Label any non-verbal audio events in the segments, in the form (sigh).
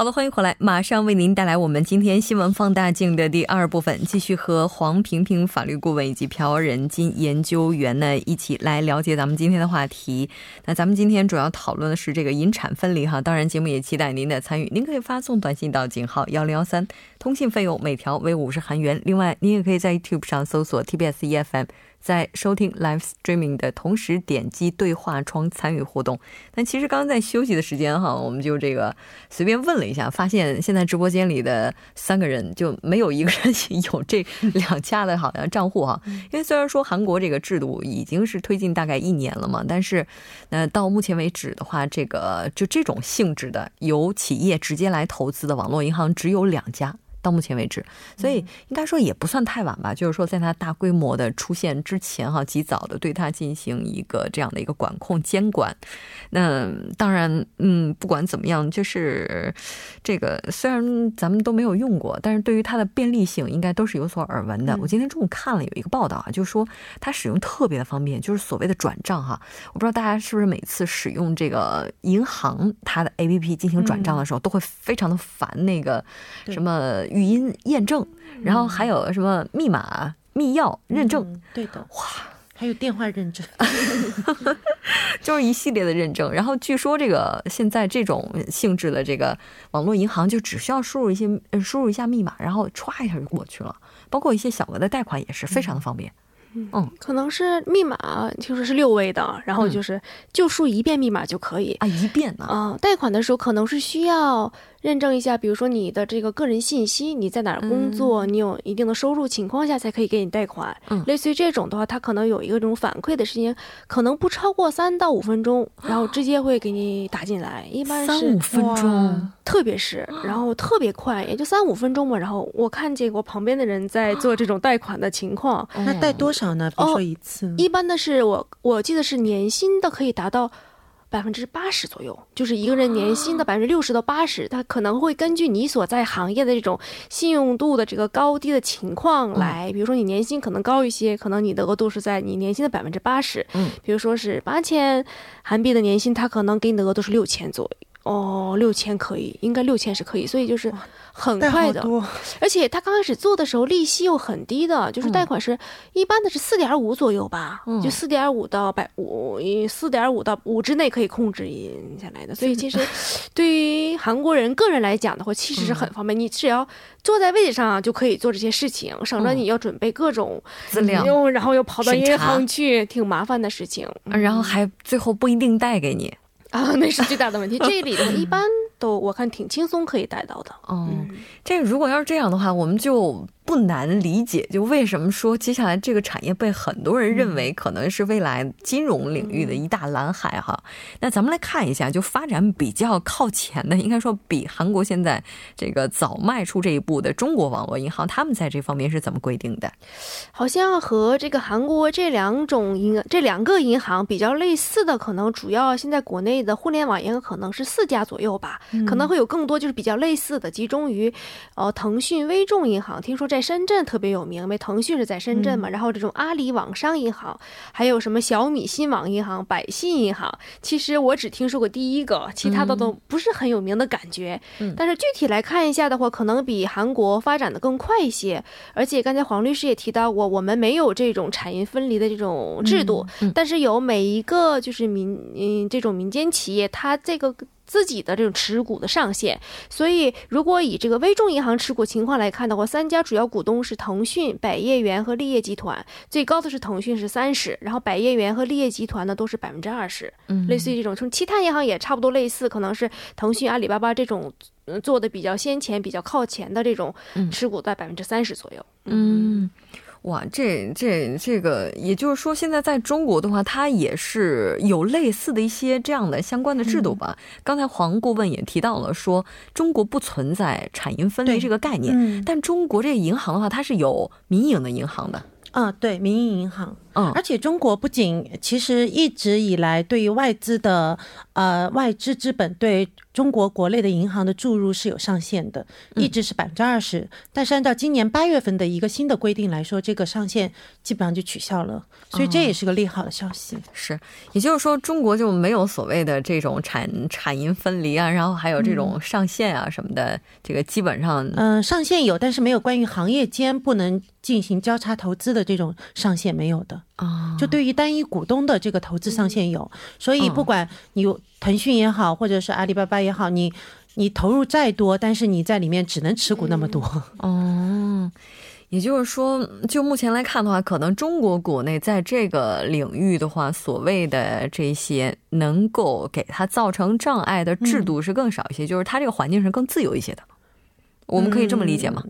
好的，欢迎回来，马上为您带来我们今天新闻放大镜的第二部分，继续和黄平平法律顾问以及朴仁金研究员呢一起来了解咱们今天的话题。那咱们今天主要讨论的是这个引产分离哈，当然节目也期待您的参与，您可以发送短信到井号幺零幺三，通信费用每条为五十韩元。另外，您也可以在 YouTube 上搜索 TBS EFM。在收听 live streaming 的同时，点击对话窗参与互动。但其实刚刚在休息的时间哈，我们就这个随便问了一下，发现现在直播间里的三个人就没有一个人 (laughs) 有这两家的好像账户哈。因为虽然说韩国这个制度已经是推进大概一年了嘛，但是那到目前为止的话，这个就这种性质的由企业直接来投资的网络银行只有两家。到目前为止，所以应该说也不算太晚吧。就是说，在它大规模的出现之前，哈，及早的对它进行一个这样的一个管控监管。那当然，嗯，不管怎么样，就是这个虽然咱们都没有用过，但是对于它的便利性，应该都是有所耳闻的。我今天中午看了有一个报道啊，就是说它使用特别的方便，就是所谓的转账哈。我不知道大家是不是每次使用这个银行它的 APP 进行转账的时候，都会非常的烦那个什么。语音验证，然后还有什么密码、密钥认证？对的，哇，还有电话认证，(laughs) 就是一系列的认证。然后据说这个现在这种性质的这个网络银行，就只需要输入一些输入一下密码，然后歘一下就过去了。包括一些小额的贷款也是非常的方便。嗯，可能是密码，听说是六位的，然后就是就输一遍密码就可以啊，一遍呢？啊，贷款的时候可能是需要。认证一下，比如说你的这个个人信息，你在哪儿工作，你有一定的收入情况下才可以给你贷款。嗯，类似于这种的话，他可能有一个这种反馈的时间，可能不超过三到五分钟，然后直接会给你打进来。一般是三五分钟，特别是然后特别快，也就三五分钟嘛。然后我看见过旁边的人在做这种贷款的情况。那贷多少呢？比如说一次？一般的是我我记得是年薪的可以达到。百分之八十左右，就是一个人年薪的百分之六十到八十，他可能会根据你所在行业的这种信用度的这个高低的情况来，比如说你年薪可能高一些，可能你的额度是在你年薪的百分之八十，嗯，比如说是八千韩币的年薪，他可能给你的额度是六千左右。哦，六千可以，应该六千是可以，所以就是很快的，而且他刚开始做的时候利息又很低的，就是贷款是一般的是四点五左右吧，就四点五到百五，四点五到五之内可以控制下来的，所以其实 (laughs) 对于韩国人个人来讲的话，其实是很方便，你只要坐在位置上就可以做这些事情，省着你要准备各种资料，然后又跑到银行去，挺麻烦的事情，然后还最后不一定贷给你。(laughs) 啊，那是最大的问题。这里的一般都我看挺轻松可以带到的。嗯，这个如果要是这样的话，我们就。不难理解，就为什么说接下来这个产业被很多人认为可能是未来金融领域的一大蓝海哈。那咱们来看一下，就发展比较靠前的，应该说比韩国现在这个早迈出这一步的中国网络银行，他们在这方面是怎么规定的？好像和这个韩国这两种银这两个银行比较类似的，可能主要现在国内的互联网银行可能是四家左右吧，可能会有更多就是比较类似的，集中于呃腾讯、微众银行，听说在。深圳特别有名，因为腾讯是在深圳嘛。然后这种阿里网商银行，还有什么小米新网银行、百信银行，其实我只听说过第一个，其他的都不是很有名的感觉。但是具体来看一下的话，可能比韩国发展的更快一些。而且刚才黄律师也提到过，我们没有这种产业分离的这种制度，但是有每一个就是民嗯这种民间企业，它这个。自己的这种持股的上限，所以如果以这个微众银行持股情况来看的话，三家主要股东是腾讯、百业园和立业集团，最高的是腾讯是三十，然后百业园和立业集团呢都是百分之二十，嗯，类似于这种，从其他银行也差不多类似，可能是腾讯、阿里巴巴这种做的比较先前、比较靠前的这种持股在百分之三十左右，嗯。哇，这这这个，也就是说，现在在中国的话，它也是有类似的一些这样的相关的制度吧？刚才黄顾问也提到了，说中国不存在产银分离这个概念，嗯但中国这个银行的话，它是有民营的银行的。啊，对，民营银行，嗯而且中国不仅其实一直以来对于外资的呃外资资本对中国国内的银行的注入是有上限的，一直是百分之二十。但是按照今年八月份的一个新的规定来说，这个上限基本上就取消了，所以这也是个利好的消息。是，也就是说，中国就没有所谓的这种产产银分离啊，然后还有这种上限啊什么的，这个基本上，嗯、上限有，但是没有关于行业间不能进行交叉投资的这种上限没有的。啊，就对于单一股东的这个投资上限有，所以嗯。不管你有腾讯也好，或者是阿里巴巴也好，你你投入再多，但是你在里面只能持股那么多。哦，也就是说，就目前来看的话，可能中国国内在这个领域的话，所谓的这些能够给它造成障碍的制度是更少一些，就是它这个环境是更自由一些的。我们可以这么理解吗？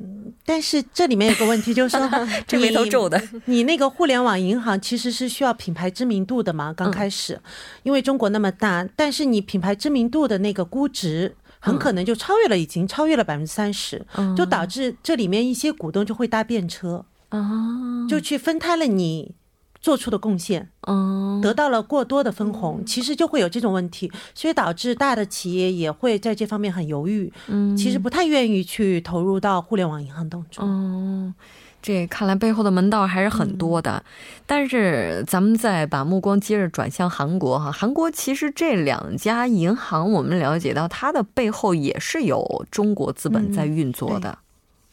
但是这里面有个问题，就是说 (laughs) 这眉头你皱的，你那个互联网银行其实是需要品牌知名度的嘛？刚开始，因为中国那么大，但是你品牌知名度的那个估值。很可能就超越了，已经超越了百分之三十，就导致这里面一些股东就会搭便车，啊，就去分摊了你做出的贡献。嗯，得到了过多的分红，其实就会有这种问题，所以导致大的企业也会在这方面很犹豫，嗯其实不太愿意去投入到互联网银行当中。嗯，这看来背后的门道还是很多的。但是咱们再把目光接着转向韩国哈，韩国其实这两家银行，我们了解到它的背后也是有中国资本在运作的，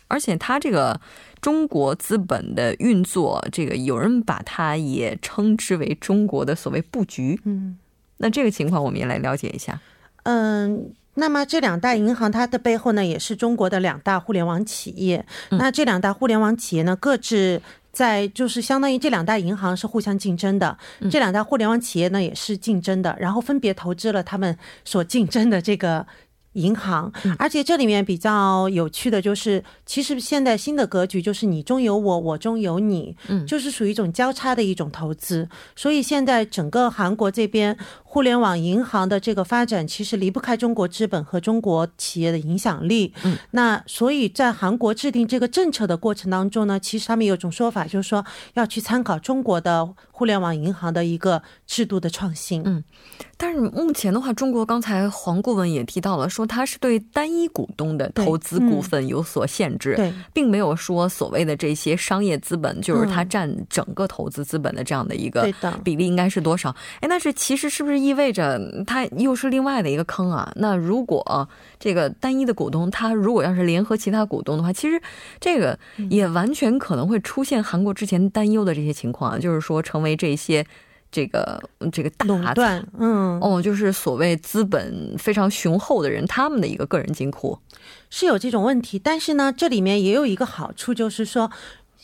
而且它这个中国资本的运作，这个有人把它也称之为中国的所谓布局。嗯那这个情况我们也来了解一下。嗯。那么这两大银行，它的背后呢，也是中国的两大互联网企业。嗯那这两大互联网企业呢，各自在就是相当于这两大银行是互相竞争的，嗯这两大互联网企业呢也是竞争的，然后分别投资了他们所竞争的这个银行。嗯而且这里面比较有趣的就是，其实现在新的格局就是你中有我，我中有你，嗯就是属于一种交叉的一种投资。所以现在整个韩国这边互联网银行的这个发展，其实离不开中国资本和中国企业的影响力。嗯，那所以在韩国制定这个政策的过程当中呢，其实他们有一种说法，就是说要去参考中国的互联网银行的一个制度的创新。嗯但是目前的话，中国刚才黄顾问也提到了，说它是对单一股东的投资股份有所限制，对，并没有说所谓的这些商业资本，就是它占整个投资资本的这样的一个对比例应该是多少？哎，但是其实是不是意味着它又是另外的一个坑啊？那如果这个单一的股东，他如果要是联合其他股东的话，其实这个也完全可能会出现韩国之前担忧的这些情况啊，就是说成为这些这个这个大垄断，嗯，哦，就是所谓资本非常雄厚的人，他们的一个个人金库。是有这种问题，但是呢，这里面也有一个好处，就是说。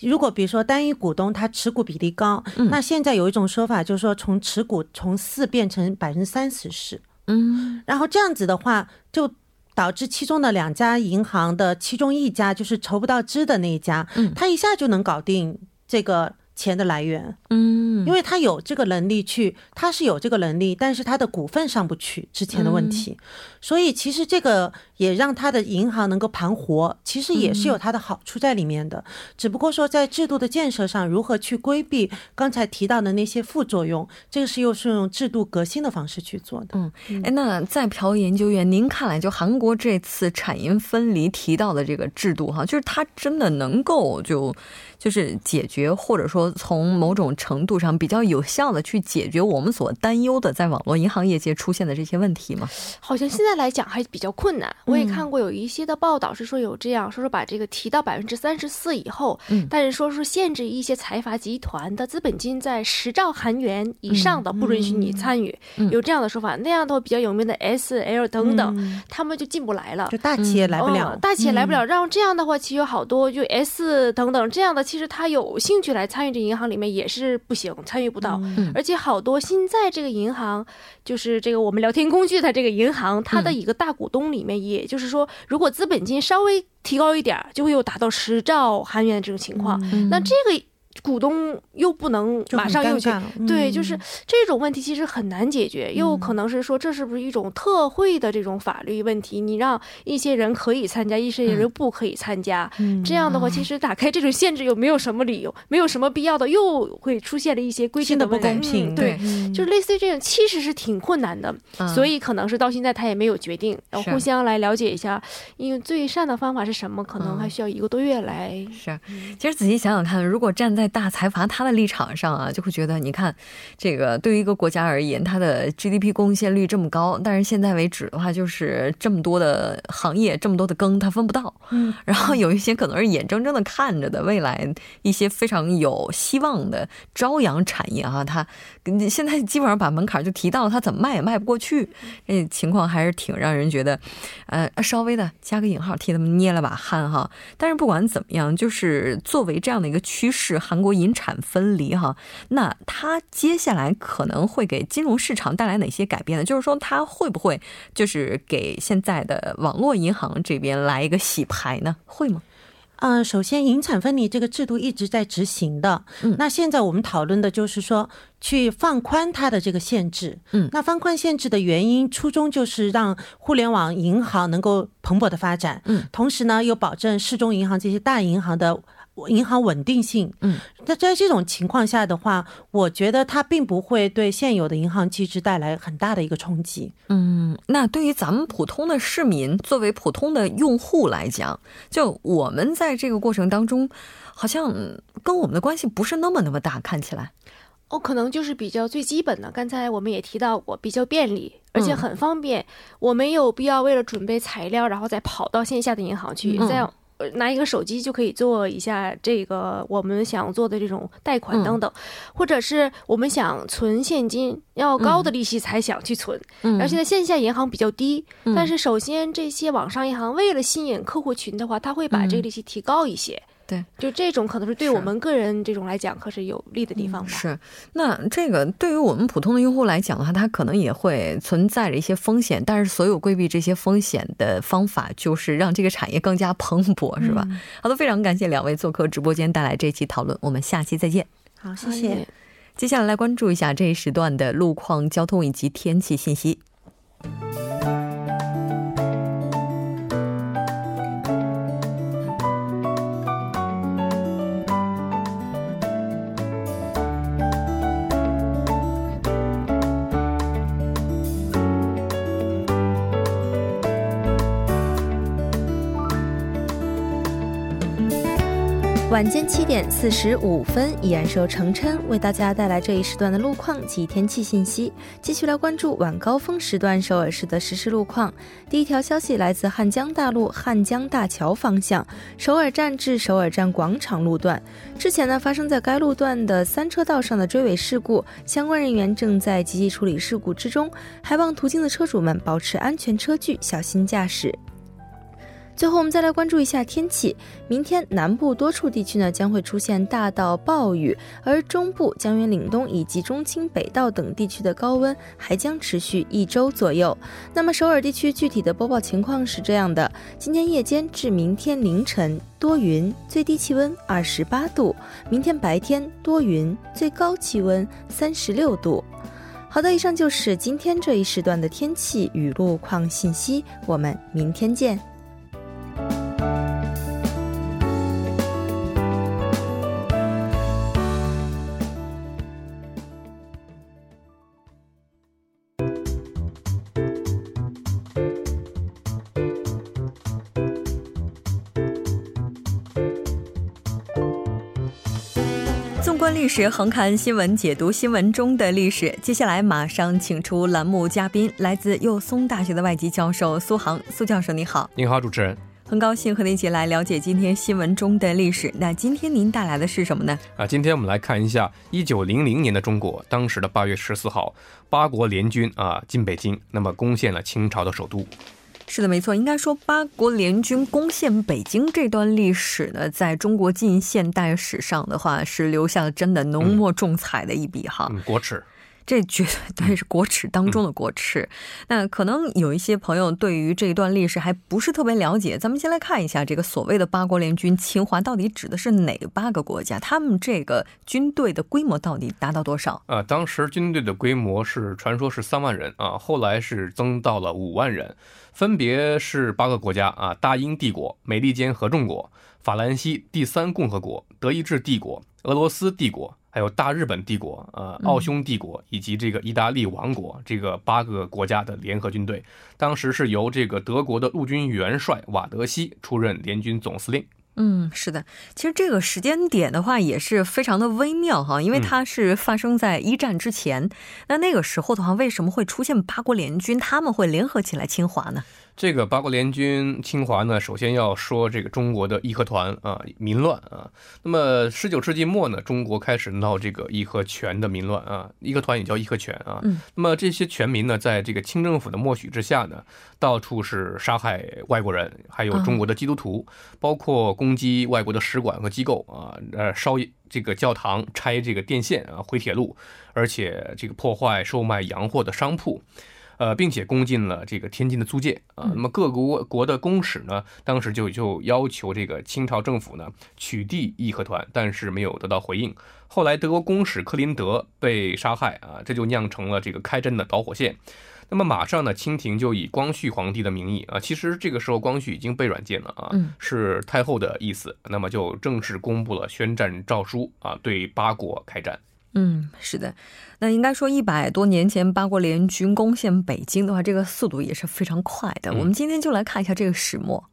如果比如说单一股东他持股比例高，嗯。那现在有一种说法，就是说从持股从四变成百分之三十是，嗯。然后这样子的话，就导致其中的两家银行的其中一家就是筹不到资的那一家，嗯。他一下就能搞定这个钱的来源，嗯。因为他有这个能力去，他是有这个能力，但是他的股份上不去之前的问题，所以其实这个也让他的银行能够盘活，其实也是有它的好处在里面的。只不过说在制度的建设上，如何去规避刚才提到的那些副作用，这个是又是用制度革新的方式去做的。嗯，哎，那在朴研究员，您看来，就韩国这次产银分离提到的这个制度，哈，就是它真的能够就就是解决，或者说从某种程度上比较有效的去解决我们所担忧的在网络银行业界出现的这些问题吗？好像现在来讲还比较困难。我也看过有一些的报道是说有这样，说是把这个提到百分之三十四以后，嗯但是说是限制一些财阀集团的资本金在十兆韩元以上的不允许你参与，嗯有这样的说法。那样的话比较有名的 S、L 等等，嗯他们就进不来了就。大企业来不了，哦大企业来不了，让这样的话，其实有好多就 S 等等这样的，其实他有兴趣来参与这银行里面也是不行，参与不到。嗯而且好多现在这个银行，就是这个我们聊天工具的这个银行，它的一个大股东里面，也就是说，如果资本金稍微提高一点儿，就会有达到十兆韩元这种情况。嗯那这个股东又不能马上又去，对，就是这种问题其实很难解决。又可能是说，这是不是一种特惠的这种法律问题？你让一些人可以参加，一些人又不可以参加，这样的话，其实打开这种限制又没有什么理由，没有什么必要的，又会出现了一些规定的不公平。对，就是类似于这种，其实是挺困难的。所以可能是到现在他也没有决定，然后互相来了解一下，因为最善的方法是什么？可能还需要一个多月来。是，其实仔细想想看，如果站在大财阀他的立场上啊，就会觉得，你看，这个对于一个国家而言，它的 GDP 贡献率这么高，但是现在为止的话，就是这么多的行业，这么多的羹，它分不到。嗯，(laughs) 然后有一些可能是眼睁睁的看着的，未来一些非常有希望的朝阳产业啊，它现在基本上把门槛就提到了，它怎么卖也卖不过去，这情况还是挺让人觉得，呃，稍微的加个引号，替他们捏了把汗哈。但是不管怎么样，就是作为这样的一个趋势，韩国银产分离哈，那它接下来可能会给金融市场带来哪些改变呢？就是说，它会不会就是给现在的网络银行这边来一个洗牌呢？会吗？嗯，首先，银产分离这个制度一直在执行的。嗯，那现在我们讨论的就是说，去放宽它的这个限制。嗯，那放宽限制的原因，初衷就是让互联网银行能够蓬勃的发展。嗯，同时呢，又保证市中银行这些大银行的。银行稳定性，嗯，那在这种情况下的话，我觉得它并不会对现有的银行机制带来很大的一个冲击。嗯，那对于咱们普通的市民，作为普通的用户来讲，就我们在这个过程当中，好像跟我们的关系不是那么那么大，看起来。哦，可能就是比较最基本的。刚才我们也提到过，比较便利，而且很方便。我没有必要为了准备材料，然后再跑到线下的银行去。再拿一个手机就可以做一下这个我们想做的这种贷款等等，或者是我们想存现金，要高的利息才想去存。然后现在线下银行比较低，但是首先这些网上银行为了吸引客户群的话，他会把这个利息提高一些。对，就这种可能是对我们个人这种来讲，可是有利的地方吧。是，那这个对于我们普通的用户来讲的话，它可能也会存在着一些风险，但是所有规避这些风险的方法，就是让这个产业更加蓬勃，是吧？好的，非常感谢两位做客直播间带来这期讨论，我们下期再见。好，谢谢。接下来来关注一下这一时段的路况、交通以及天气信息。晚间七点四十五分，依然是由程琛为大家带来这一时段的路况及天气信息。继续来关注晚高峰时段首尔市的实时路况。第一条消息来自汉江大路汉江大桥方向首尔站至首尔站广场路段，之前呢发生在该路段的三车道上的追尾事故，相关人员正在积极处理事故之中，还望途经的车主们保持安全车距，小心驾驶。最后，我们再来关注一下天气。明天南部多处地区呢将会出现大到暴雨，而中部、江原岭东以及中青北道等地区的高温还将持续一周左右。那么首尔地区具体的播报情况是这样的：今天夜间至明天凌晨多云，最低气温二十八度；明天白天多云，最高气温三十六度。好的，以上就是今天这一时段的天气与路况信息。我们明天见。历史横看新闻，解读新闻中的历史。接下来马上请出栏目嘉宾，来自幼松大学的外籍教授苏杭。苏教授，你好！你好，主持人。很高兴和您一起来了解今天新闻中的历史。那今天您带来的是什么呢？啊，今天我们来看一下一九零零年的中国，当时的八月十四号，八国联军啊进北京，那么攻陷了清朝的首都。是的，没错。应该说，八国联军攻陷北京这段历史呢，在中国近现代史上的话，是留下了真的浓墨重彩的一笔哈。嗯，国耻。这绝对是国耻当中的国耻。那可能有一些朋友对于这一段历史还不是特别了解，咱们先来看一下这个所谓的八国联军侵华到底指的是哪八个国家？他们这个军队的规模到底达到多少？啊，当时军队的规模是传说是三万人啊，后来是增到了五万人，分别是八个国家啊：大英帝国、美利坚合众国、法兰西第三共和国、德意志帝国、俄罗斯帝国。还有大日本帝国、呃，奥匈帝国以及这个意大利王国，这个八个国家的联合军队，当时是由这个德国的陆军元帅瓦德西出任联军总司令。嗯，是的，其实这个时间点的话也是非常的微妙哈，因为它是发生在一战之前。那那个时候的话，为什么会出现八国联军？他们会联合起来侵华呢？这个八国联军侵华呢，首先要说这个中国的义和团啊，民乱啊。那么十九世纪末呢，中国开始闹这个义和拳的民乱啊，义和团也叫义和拳啊。嗯。那么这些全民呢，在这个清政府的默许之下呢，到处是杀害外国人，还有中国的基督徒，包括攻击外国的使馆和机构啊，呃，烧这个教堂，拆这个电线啊，毁铁路，而且这个破坏售卖洋货的商铺。呃，并且攻进了这个天津的租界啊。那么各国国的公使呢，当时就就要求这个清朝政府呢取缔义和团，但是没有得到回应。后来德国公使克林德被杀害啊，这就酿成了这个开战的导火线。那么马上呢，清廷就以光绪皇帝的名义啊，其实这个时候光绪已经被软禁了啊，是太后的意思。那么就正式公布了宣战诏书啊，对八国开战。嗯，是的，那应该说一百多年前八国联军攻陷北京的话，这个速度也是非常快的。我们今天就来看一下这个始末。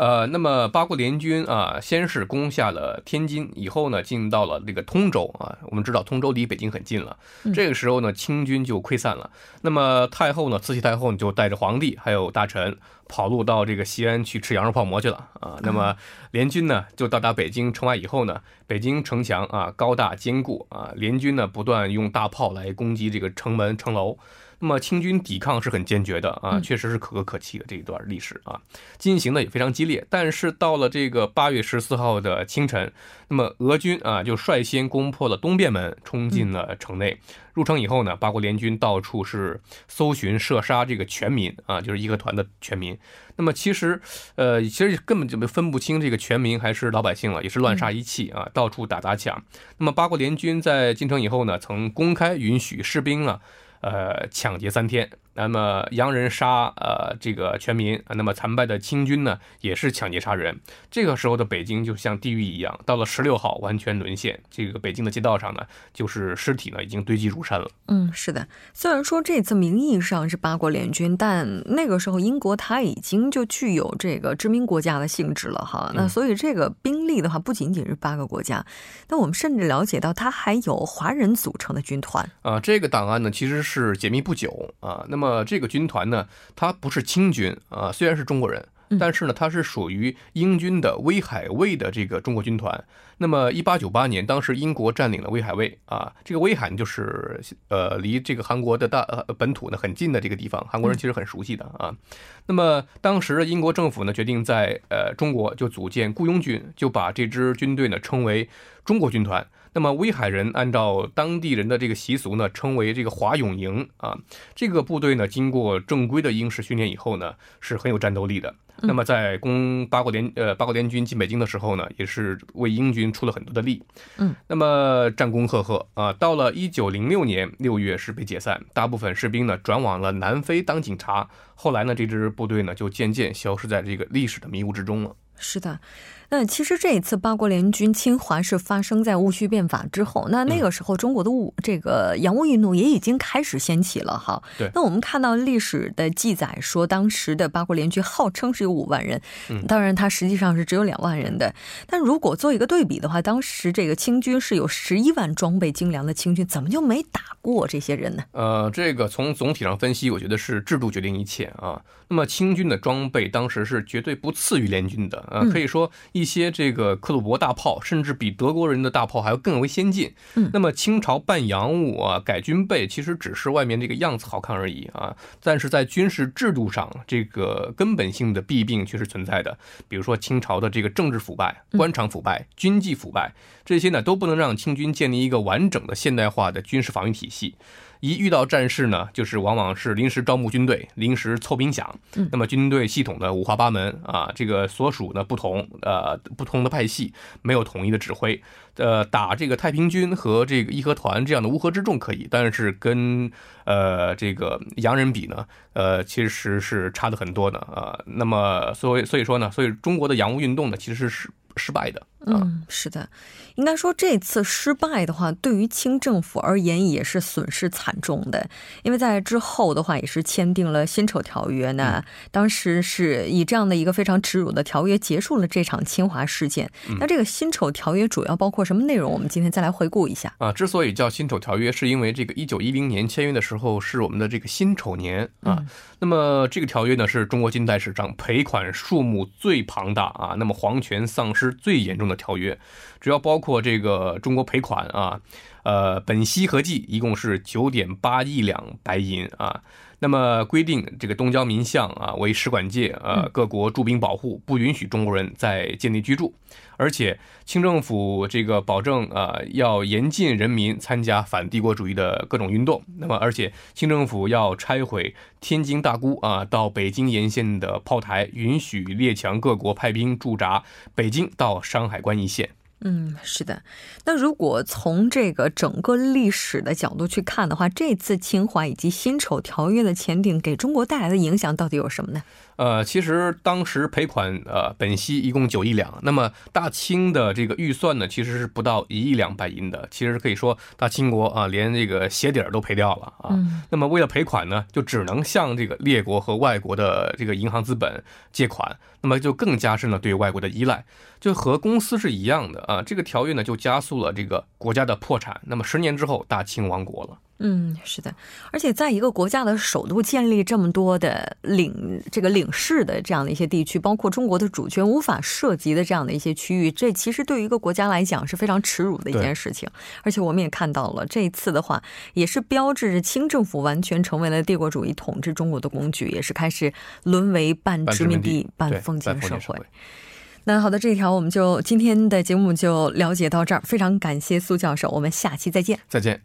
呃，那么八国联军啊，先是攻下了天津，以后呢，进到了这个通州啊。我们知道通州离北京很近了，这个时候呢，清军就溃散了。那么太后呢，慈禧太后就带着皇帝还有大臣跑路到这个西安去吃羊肉泡馍去了啊。那么联军呢，就到达北京城外以后呢，北京城墙啊高大坚固啊，联军呢不断用大炮来攻击这个城门城楼。那么清军抵抗是很坚决的啊，确实是可歌可泣的这一段历史啊，进行的也非常激烈。但是到了这个八月十四号的清晨，那么俄军啊就率先攻破了东便门，冲进了城内。入城以后呢，八国联军到处是搜寻射杀这个全民啊，就是义和团的全民。那么其实，呃，其实根本就分不清这个全民还是老百姓了，也是乱杀一气啊，到处打砸抢。那么八国联军在进城以后呢，曾公开允许士兵啊。呃，抢劫三天。那么洋人杀呃这个全民，那么残败的清军呢也是抢劫杀人。这个时候的北京就像地狱一样，到了十六号完全沦陷。这个北京的街道上呢，就是尸体呢已经堆积如山了。嗯，是的。虽然说这次名义上是八国联军，但那个时候英国它已经就具有这个殖民国家的性质了哈。那所以这个兵力的话不仅仅是八个国家，那我们甚至了解到它还有华人组成的军团啊。这个档案呢其实是解密不久啊。那么。呃，这个军团呢，它不是清军啊，虽然是中国人，但是呢，它是属于英军的威海卫的这个中国军团。那么，一八九八年，当时英国占领了威海卫啊，这个威海就是呃，离这个韩国的大呃本土呢很近的这个地方，韩国人其实很熟悉的啊。那么，当时英国政府呢决定在呃中国就组建雇佣军，就把这支军队呢称为中国军团。那么威海人按照当地人的这个习俗呢，称为这个华勇营啊。这个部队呢，经过正规的英式训练以后呢，是很有战斗力的。那么在攻八国联呃八国联军进北京的时候呢，也是为英军出了很多的力。嗯，那么战功赫赫啊。到了一九零六年六月是被解散，大部分士兵呢转往了南非当警察。后来呢，这支部队呢就渐渐消失在这个历史的迷雾之中了。是的。那其实这一次八国联军侵华是发生在戊戌变法之后，那那个时候中国的戊这个洋务运动也已经开始掀起了哈。对。那我们看到历史的记载说，当时的八国联军号称是有五万人，当然它实际上是只有两万人的。但如果做一个对比的话，当时这个清军是有十一万装备精良的清军，怎么就没打过这些人呢？呃，这个从总体上分析，我觉得是制度决定一切啊。那么清军的装备当时是绝对不次于联军的啊，可以说。一些这个克虏伯大炮，甚至比德国人的大炮还要更为先进。嗯，那么清朝办洋务啊，改军备，其实只是外面这个样子好看而已啊。但是在军事制度上，这个根本性的弊病却是存在的。比如说清朝的这个政治腐败、官场腐败、军纪腐败，这些呢都不能让清军建立一个完整的现代化的军事防御体系。一遇到战事呢，就是往往是临时招募军队，临时凑兵饷。嗯，那么军队系统的五花八门啊，这个所属呢不同，呃，不同的派系没有统一的指挥。呃，打这个太平军和这个义和团这样的乌合之众可以，但是跟呃这个洋人比呢，呃，其实是差的很多的啊。那么，所以所以说呢，所以中国的洋务运动呢，其实是失败的。嗯，是的，应该说这次失败的话，对于清政府而言也是损失惨重的，因为在之后的话也是签订了辛丑条约呢，当时是以这样的一个非常耻辱的条约结束了这场侵华事件。那这个辛丑条约主要包括什么内容？我们今天再来回顾一下啊。之所以叫辛丑条约，是因为这个一九一零年签约的时候是我们的这个辛丑年啊。那么这个条约呢，是中国近代史上赔款数目最庞大啊，那么皇权丧失最严重的条约，主要包括这个中国赔款啊，呃，本息合计一共是九点八亿两白银啊。那么规定这个东交民巷啊为使馆界，呃，各国驻兵保护，不允许中国人在境内居住。而且清政府这个保证啊，要严禁人民参加反帝国主义的各种运动。那么，而且清政府要拆毁天津大沽啊到北京沿线的炮台，允许列强各国派兵驻扎北京到山海关一线。嗯，是的。那如果从这个整个历史的角度去看的话，这次侵华以及辛丑条约的签订给中国带来的影响到底有什么呢？呃，其实当时赔款呃本息一共九亿两，那么大清的这个预算呢，其实是不到一亿两白银的。其实可以说大清国啊，连这个鞋底儿都赔掉了啊。那么为了赔款呢，就只能向这个列国和外国的这个银行资本借款，那么就更加深了对外国的依赖，就和公司是一样的啊。这个条约呢，就加速了这个国家的破产。那么十年之后，大清亡国了。嗯，是的，而且在一个国家的首都建立这么多的领这个领事的这样的一些地区，包括中国的主权无法涉及的这样的一些区域，这其实对于一个国家来讲是非常耻辱的一件事情。而且我们也看到了，这一次的话，也是标志着清政府完全成为了帝国主义统治中国的工具，也是开始沦为半殖民地半封建社会。那好的，这一条我们就今天的节目就了解到这儿，非常感谢苏教授，我们下期再见，再见。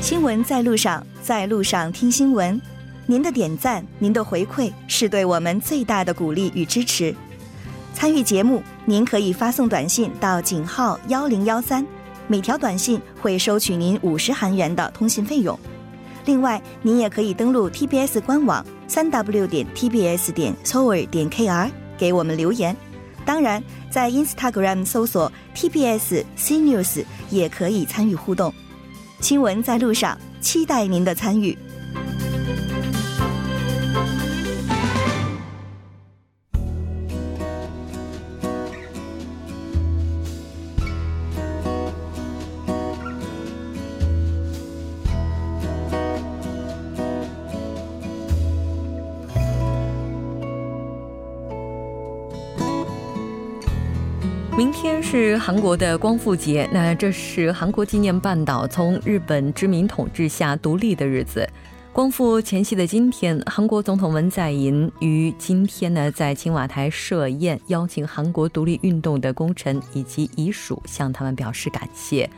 新闻在路上，在路上听新闻。您的点赞，您的回馈，是对我们最大的鼓励与支持。参与节目，您可以发送短信到井号幺零幺三，每条短信会收取您五十韩元的通信费用。另外，您也可以登录 TBS 官网三 w 点 tbs 点 s o r 点 kr 给我们留言。当然，在 Instagram 搜索 TBS C News 也可以参与互动。新闻在路上，期待您的参与。明天是韩国的光复节，那这是韩国纪念半岛从日本殖民统治下独立的日子。光复前夕的今天，韩国总统文在寅于今天呢在青瓦台设宴，邀请韩国独立运动的功臣以及遗属，向他们表示感谢。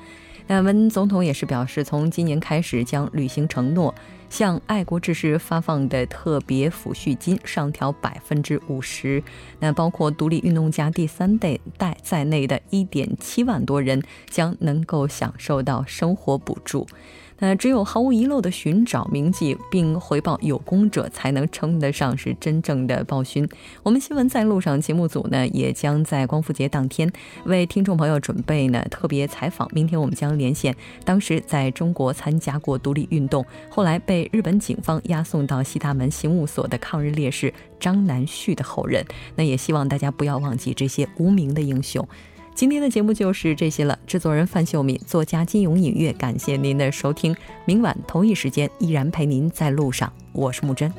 那文总统也是表示，从今年开始将履行承诺。向爱国志士发放的特别抚恤金上调百分之五十，那包括独立运动家第三代代在内的一点七万多人将能够享受到生活补助。那只有毫无遗漏的寻找铭记并回报有功者，才能称得上是真正的报勋。我们新闻在路上节目组呢，也将在光复节当天为听众朋友准备呢特别采访。明天我们将连线当时在中国参加过独立运动，后来被日本警方押送到西大门刑务所的抗日烈士张南旭的后人。那也希望大家不要忘记这些无名的英雄。今天的节目就是这些了。制作人范秀敏，作家金勇、音乐，感谢您的收听。明晚同一时间依然陪您在路上，我是木真。